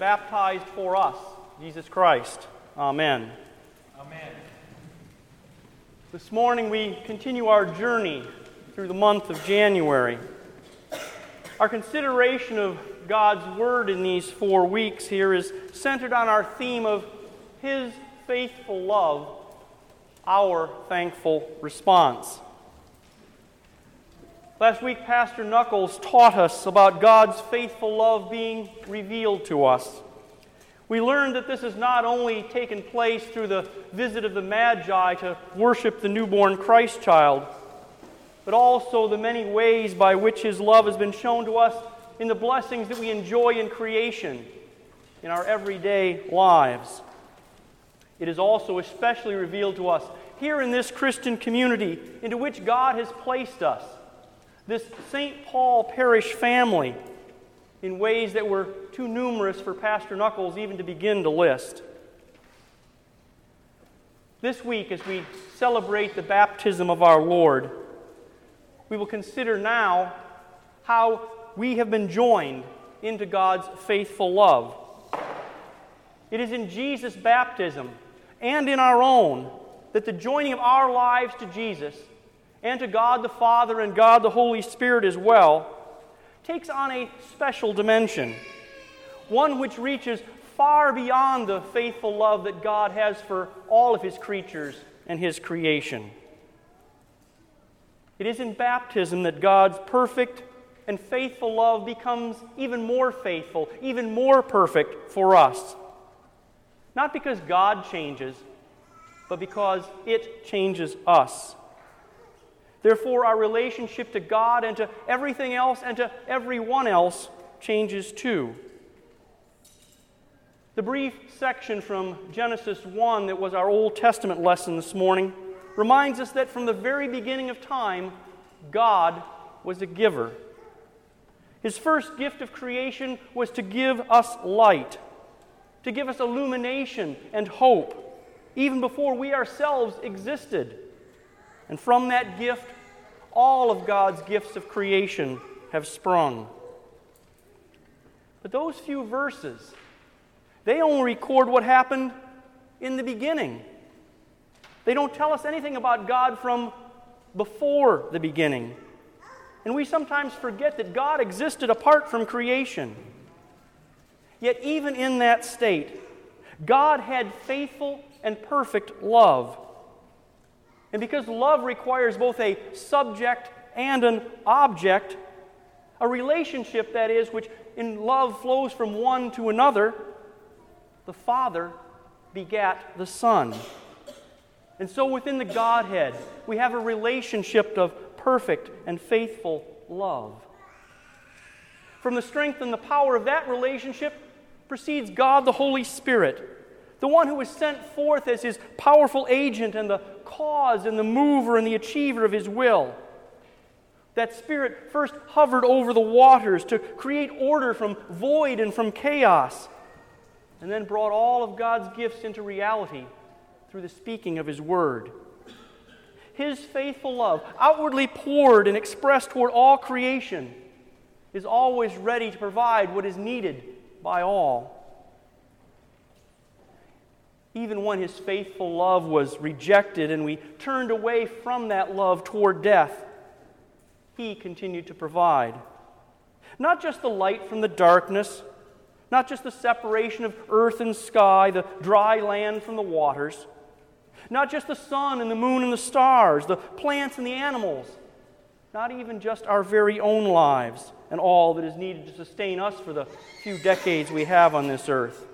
baptized for us, Jesus Christ. Amen. Amen. This morning we continue our journey through the month of January. Our consideration of God's Word in these four weeks here is centered on our theme of His faithful love, our thankful response. Last week, Pastor Knuckles taught us about God's faithful love being revealed to us. We learned that this has not only taken place through the visit of the Magi to worship the newborn Christ child, but also the many ways by which His love has been shown to us in the blessings that we enjoy in creation, in our everyday lives. It is also especially revealed to us here in this Christian community into which God has placed us this St. Paul parish family in ways that were too numerous for Pastor Knuckles even to begin to list. This week, as we celebrate the baptism of our Lord, we will consider now how we have been joined into God's faithful love. It is in Jesus' baptism and in our own that the joining of our lives to Jesus and to God the Father and God the Holy Spirit as well, takes on a special dimension, one which reaches far beyond the faithful love that God has for all of His creatures and His creation. It is in baptism that God's perfect and faithful love becomes even more faithful, even more perfect for us. Not because God changes, but because it changes us. Therefore, our relationship to God and to everything else and to everyone else changes too. The brief section from Genesis 1 that was our Old Testament lesson this morning reminds us that from the very beginning of time, God was a giver. His first gift of creation was to give us light, to give us illumination and hope, even before we ourselves existed. And from that gift, all of God's gifts of creation have sprung. But those few verses, they only record what happened in the beginning. They don't tell us anything about God from before the beginning. And we sometimes forget that God existed apart from creation. Yet, even in that state, God had faithful and perfect love. And because love requires both a subject and an object, a relationship, that is, which in love flows from one to another, the Father begat the Son. And so within the Godhead, we have a relationship of perfect and faithful love. From the strength and the power of that relationship proceeds God the Holy Spirit the one who was sent forth as his powerful agent and the cause and the mover and the achiever of his will. That Spirit first hovered over the waters to create order from void and from chaos, and then brought all of God's gifts into reality through the speaking of His Word. His faithful love, outwardly poured and expressed toward all creation, is always ready to provide what is needed by all even when his faithful love was rejected and we turned away from that love toward death, he continued to provide. Not just the light from the darkness, not just the separation of earth and sky, the dry land from the waters, not just the sun and the moon and the stars, the plants and the animals, not even just our very own lives and all that is needed to sustain us for the few decades we have on this earth.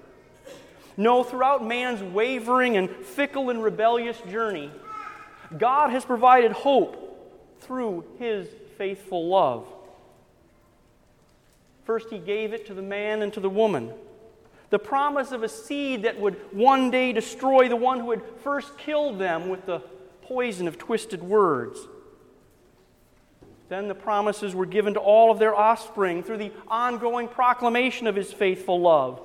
No, throughout man's wavering and fickle and rebellious journey, God has provided hope through his faithful love. First, he gave it to the man and to the woman. The promise of a seed that would one day destroy the one who had first killed them with the poison of twisted words. Then the promises were given to all of their offspring through the ongoing proclamation of his faithful love.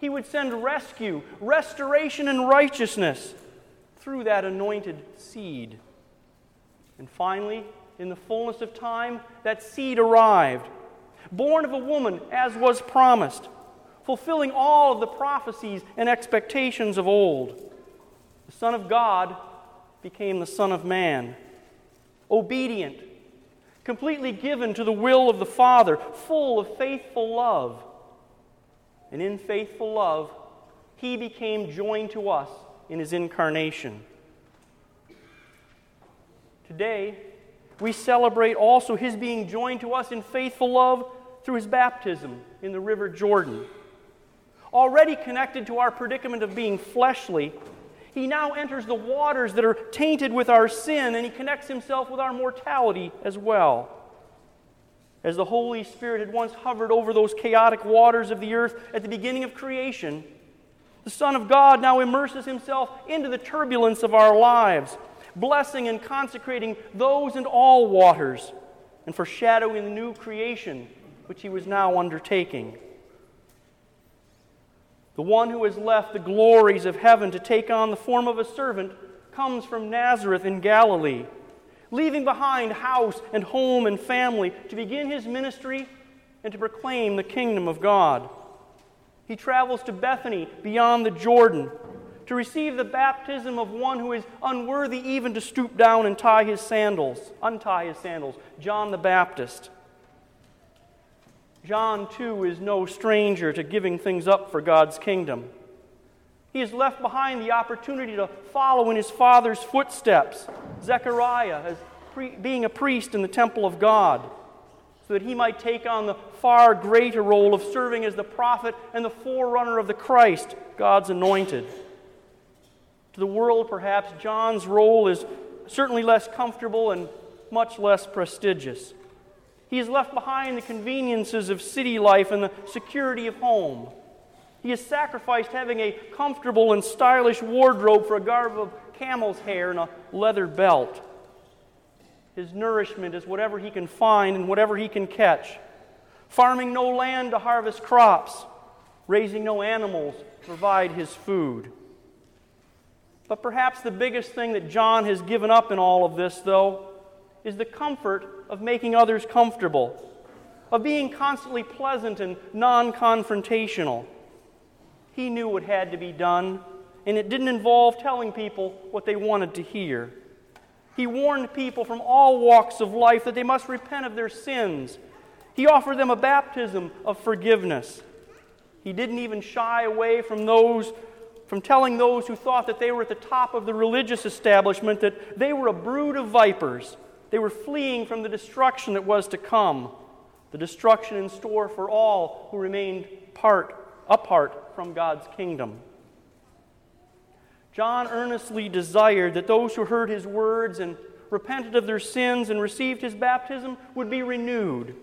He would send rescue, restoration, and righteousness through that anointed seed. And finally, in the fullness of time, that seed arrived, born of a woman as was promised, fulfilling all of the prophecies and expectations of old. The Son of God became the Son of Man, obedient, completely given to the will of the Father, full of faithful love. And in faithful love, he became joined to us in his incarnation. Today, we celebrate also his being joined to us in faithful love through his baptism in the River Jordan. Already connected to our predicament of being fleshly, he now enters the waters that are tainted with our sin and he connects himself with our mortality as well. As the Holy Spirit had once hovered over those chaotic waters of the earth at the beginning of creation, the Son of God now immerses himself into the turbulence of our lives, blessing and consecrating those and all waters, and foreshadowing the new creation which he was now undertaking. The one who has left the glories of heaven to take on the form of a servant comes from Nazareth in Galilee, leaving behind house and home and family to begin his ministry and to proclaim the kingdom of God. He travels to Bethany beyond the Jordan to receive the baptism of one who is unworthy even to stoop down and tie his sandals, untie his sandals, John the Baptist. John, too, is no stranger to giving things up for God's kingdom. He has left behind the opportunity to follow in his father's footsteps, Zechariah, as pre- being a priest in the temple of God, so that he might take on the far greater role of serving as the prophet and the forerunner of the Christ, God's anointed. To the world, perhaps, John's role is certainly less comfortable and much less prestigious. He has left behind the conveniences of city life and the security of home. He has sacrificed having a comfortable and stylish wardrobe for a garb of camel's hair and a leather belt. His nourishment is whatever he can find and whatever he can catch, farming no land to harvest crops, raising no animals to provide his food. But perhaps the biggest thing that John has given up in all of this, though, is the comfort of making others comfortable, of being constantly pleasant and non confrontational. He knew what had to be done, and it didn't involve telling people what they wanted to hear. He warned people from all walks of life that they must repent of their sins. He offered them a baptism of forgiveness. He didn't even shy away from those from telling those who thought that they were at the top of the religious establishment that they were a brood of vipers they were fleeing from the destruction that was to come, the destruction in store for all who remained part, apart from God's kingdom. John earnestly desired that those who heard his words and repented of their sins and received his baptism would be renewed.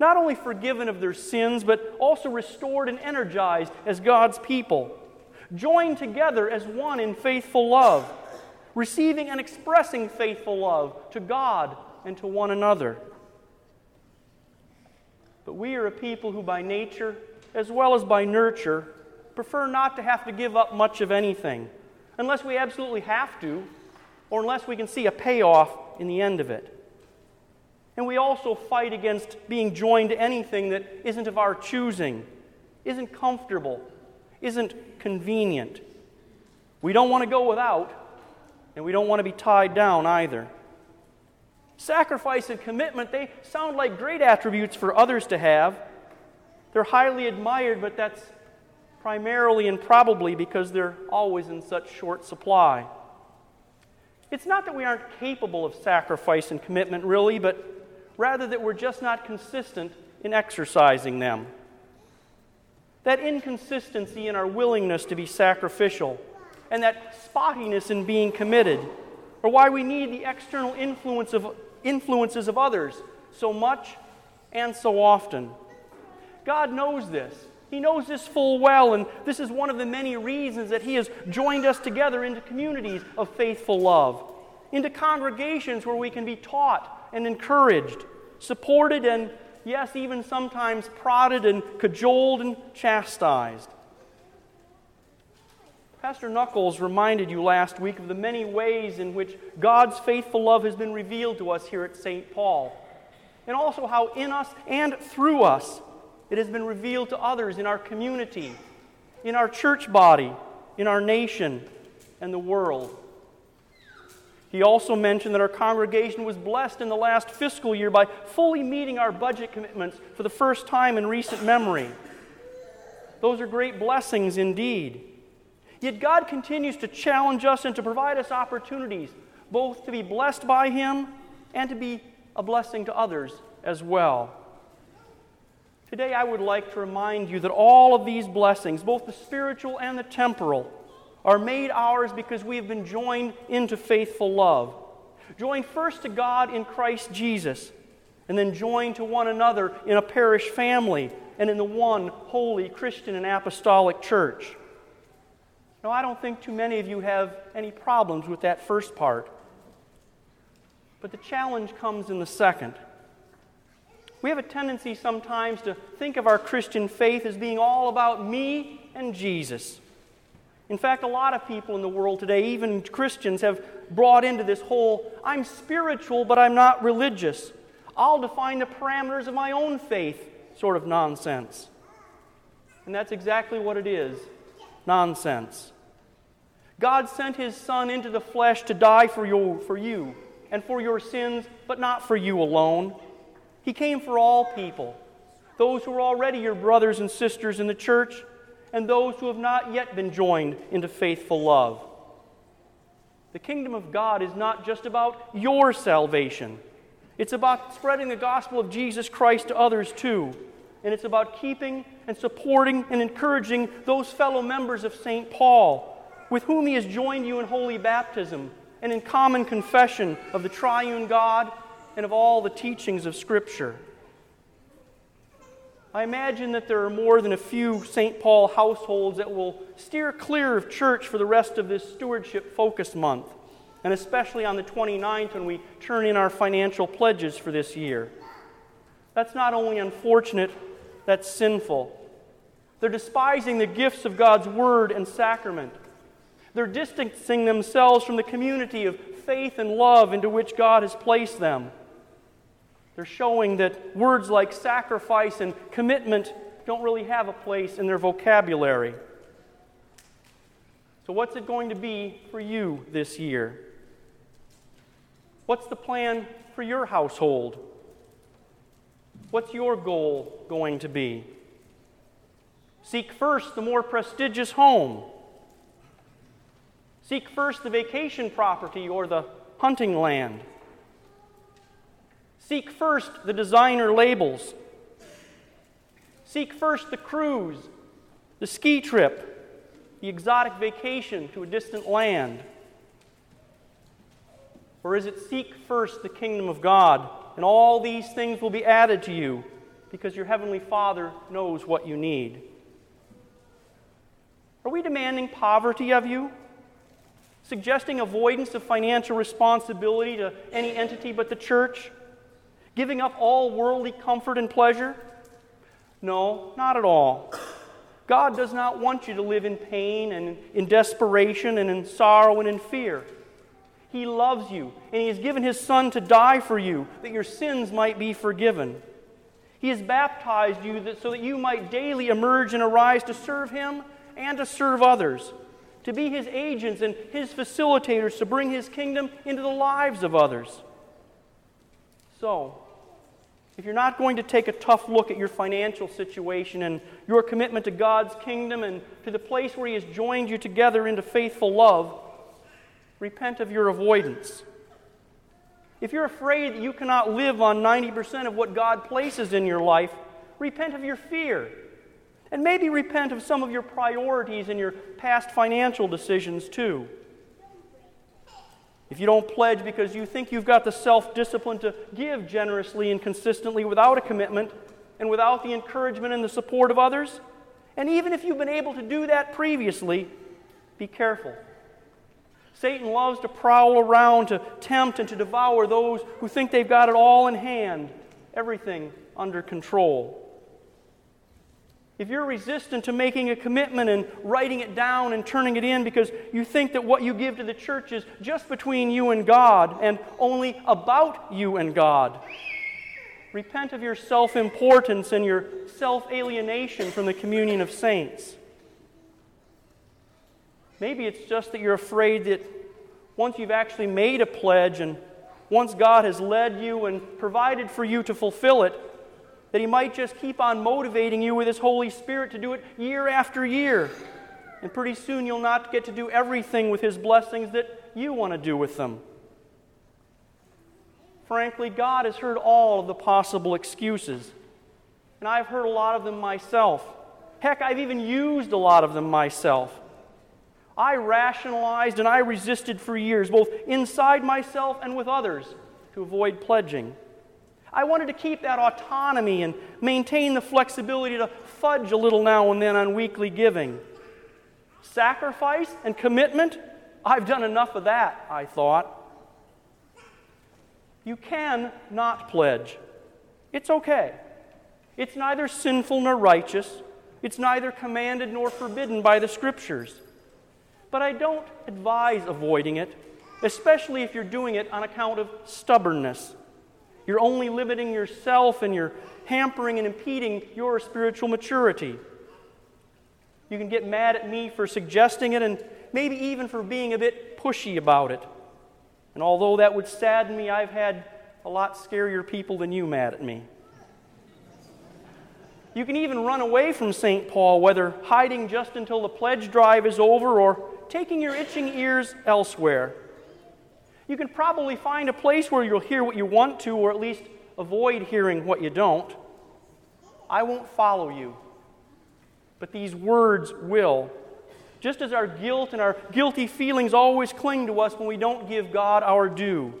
Not only forgiven of their sins, but also restored and energized as God's people, joined together as one in faithful love receiving and expressing faithful love to God and to one another. But we are a people who, by nature, as well as by nurture, prefer not to have to give up much of anything, unless we absolutely have to, or unless we can see a payoff in the end of it. And we also fight against being joined to anything that isn't of our choosing, isn't comfortable, isn't convenient. We don't want to go without, and we don't want to be tied down either. Sacrifice and commitment, they sound like great attributes for others to have. They're highly admired, but that's primarily and probably because they're always in such short supply. It's not that we aren't capable of sacrifice and commitment, really, but rather that we're just not consistent in exercising them. That inconsistency in our willingness to be sacrificial and that spottiness in being committed, or why we need the external influence of, influences of others so much and so often. God knows this. He knows this full well, and this is one of the many reasons that He has joined us together into communities of faithful love, into congregations where we can be taught and encouraged, supported, and yes, even sometimes prodded and cajoled and chastised. Pastor Knuckles reminded you last week of the many ways in which God's faithful love has been revealed to us here at St. Paul, and also how in us and through us It has been revealed to others in our community, in our church body, in our nation, and the world. He also mentioned that our congregation was blessed in the last fiscal year by fully meeting our budget commitments for the first time in recent memory. Those are great blessings indeed. Yet God continues to challenge us and to provide us opportunities both to be blessed by Him and to be a blessing to others as well. Today, I would like to remind you that all of these blessings, both the spiritual and the temporal, are made ours because we have been joined into faithful love. Joined first to God in Christ Jesus, and then joined to one another in a parish family and in the one holy Christian and apostolic church. Now, I don't think too many of you have any problems with that first part. But the challenge comes in the second. We have a tendency sometimes to think of our Christian faith as being all about me and Jesus. In fact, a lot of people in the world today, even Christians, have brought into this whole I'm spiritual, but I'm not religious. I'll define the parameters of my own faith sort of nonsense. And that's exactly what it is nonsense. God sent his Son into the flesh to die for you, for you and for your sins, but not for you alone. He came for all people those who are already your brothers and sisters in the church, and those who have not yet been joined into faithful love. The kingdom of God is not just about your salvation, it's about spreading the gospel of Jesus Christ to others too. And it's about keeping and supporting and encouraging those fellow members of St. Paul with whom he has joined you in holy baptism and in common confession of the triune God and of all the teachings of Scripture. I imagine that there are more than a few St. Paul households that will steer clear of church for the rest of this stewardship focus month, and especially on the 29th when we turn in our financial pledges for this year. That's not only unfortunate, that's sinful. They're despising the gifts of God's Word and sacrament. They're distancing themselves from the community of faith and love into which God has placed them. They're showing that words like sacrifice and commitment don't really have a place in their vocabulary. So, what's it going to be for you this year? What's the plan for your household? What's your goal going to be? Seek first the more prestigious home Seek first the vacation property or the hunting land. Seek first the designer labels. Seek first the cruise, the ski trip, the exotic vacation to a distant land. Or is it seek first the kingdom of God, and all these things will be added to you because your heavenly Father knows what you need? Are we demanding poverty of you? suggesting avoidance of financial responsibility to any entity but the church, giving up all worldly comfort and pleasure? No, not at all. God does not want you to live in pain and in desperation and in sorrow and in fear. He loves you, and He has given His Son to die for you, that your sins might be forgiven. He has baptized you that, so that you might daily emerge and arise to serve Him and to serve others to be his agents and his facilitators to bring his kingdom into the lives of others. So, if you're not going to take a tough look at your financial situation and your commitment to God's kingdom and to the place where He has joined you together into faithful love, repent of your avoidance. If you're afraid that you cannot live on 90% of what God places in your life, repent of your fear and maybe repent of some of your priorities and your past financial decisions too. If you don't pledge because you think you've got the self discipline to give generously and consistently without a commitment and without the encouragement and the support of others, and even if you've been able to do that previously, be careful. Satan loves to prowl around to tempt and to devour those who think they've got it all in hand, everything under control. If you're resistant to making a commitment and writing it down and turning it in because you think that what you give to the church is just between you and God and only about you and God, Repent of your self importance and your self alienation from the communion of saints. Maybe it's just that you're afraid that once you've actually made a pledge and once God has led you and provided for you to fulfill it, that He might just keep on motivating you with His Holy Spirit to do it year after year. And pretty soon you'll not get to do everything with His blessings that you want to do with them. Frankly, God has heard all of the possible excuses. And I've heard a lot of them myself. Heck, I've even used a lot of them myself. I rationalized and I resisted for years, both inside myself and with others, to avoid pledging. I wanted to keep that autonomy and maintain the flexibility to fudge a little now and then on weekly giving. Sacrifice and commitment, I've done enough of that, I thought. You can not pledge. It's okay. It's neither sinful nor righteous. It's neither commanded nor forbidden by the Scriptures. But I don't advise avoiding it, especially if you're doing it on account of stubbornness. You're only limiting yourself and you're hampering and impeding your spiritual maturity. You can get mad at me for suggesting it and maybe even for being a bit pushy about it. And although that would sadden me, I've had a lot scarier people than you mad at me. You can even run away from St. Paul, whether hiding just until the pledge drive is over or taking your itching ears elsewhere. You can probably find a place where you'll hear what you want to, or at least avoid hearing what you don't. I won't follow you, but these words will. Just as our guilt and our guilty feelings always cling to us when we don't give God our due,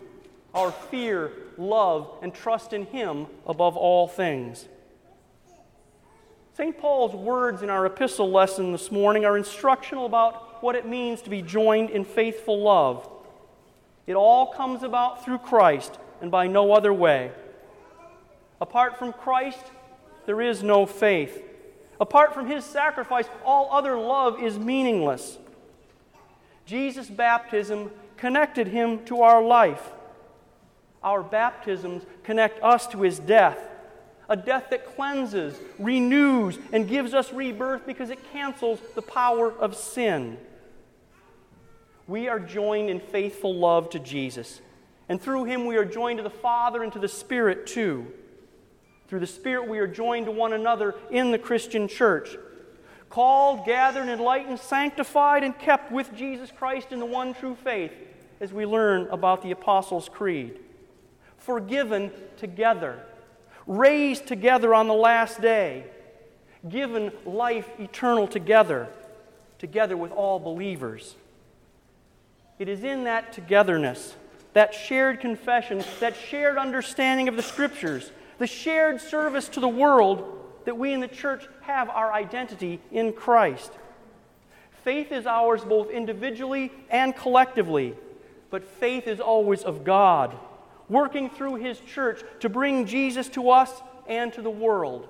our fear, love, and trust in Him above all things. St. Paul's words in our epistle lesson this morning are instructional about what it means to be joined in faithful love. It all comes about through Christ and by no other way. Apart from Christ, there is no faith. Apart from his sacrifice, all other love is meaningless. Jesus' baptism connected him to our life. Our baptisms connect us to his death a death that cleanses, renews, and gives us rebirth because it cancels the power of sin we are joined in faithful love to Jesus. And through him, we are joined to the Father and to the Spirit too. Through the Spirit, we are joined to one another in the Christian church. Called, gathered, enlightened, sanctified, and kept with Jesus Christ in the one true faith as we learn about the Apostles' Creed. Forgiven together, raised together on the last day, given life eternal together, together with all believers. It is in that togetherness, that shared confession, that shared understanding of the Scriptures, the shared service to the world that we in the church have our identity in Christ. Faith is ours both individually and collectively, but faith is always of God, working through His church to bring Jesus to us and to the world.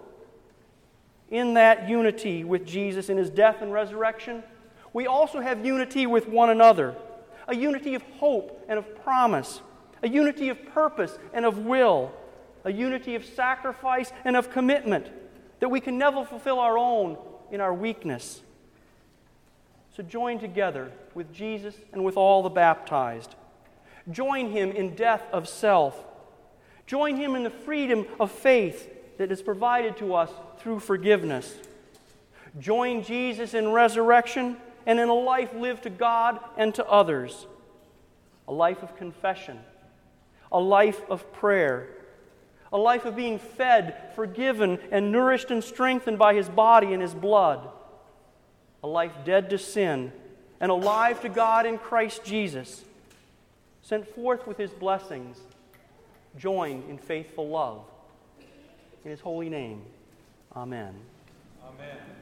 In that unity with Jesus in His death and resurrection, we also have unity with one another a unity of hope and of promise, a unity of purpose and of will, a unity of sacrifice and of commitment that we can never fulfill our own in our weakness. So join together with Jesus and with all the baptized. Join him in death of self. Join him in the freedom of faith that is provided to us through forgiveness. Join Jesus in resurrection and in a life lived to God and to others. A life of confession, a life of prayer, a life of being fed, forgiven, and nourished and strengthened by His body and His blood, a life dead to sin and alive to God in Christ Jesus, sent forth with His blessings, joined in faithful love. In His holy name, Amen. Amen.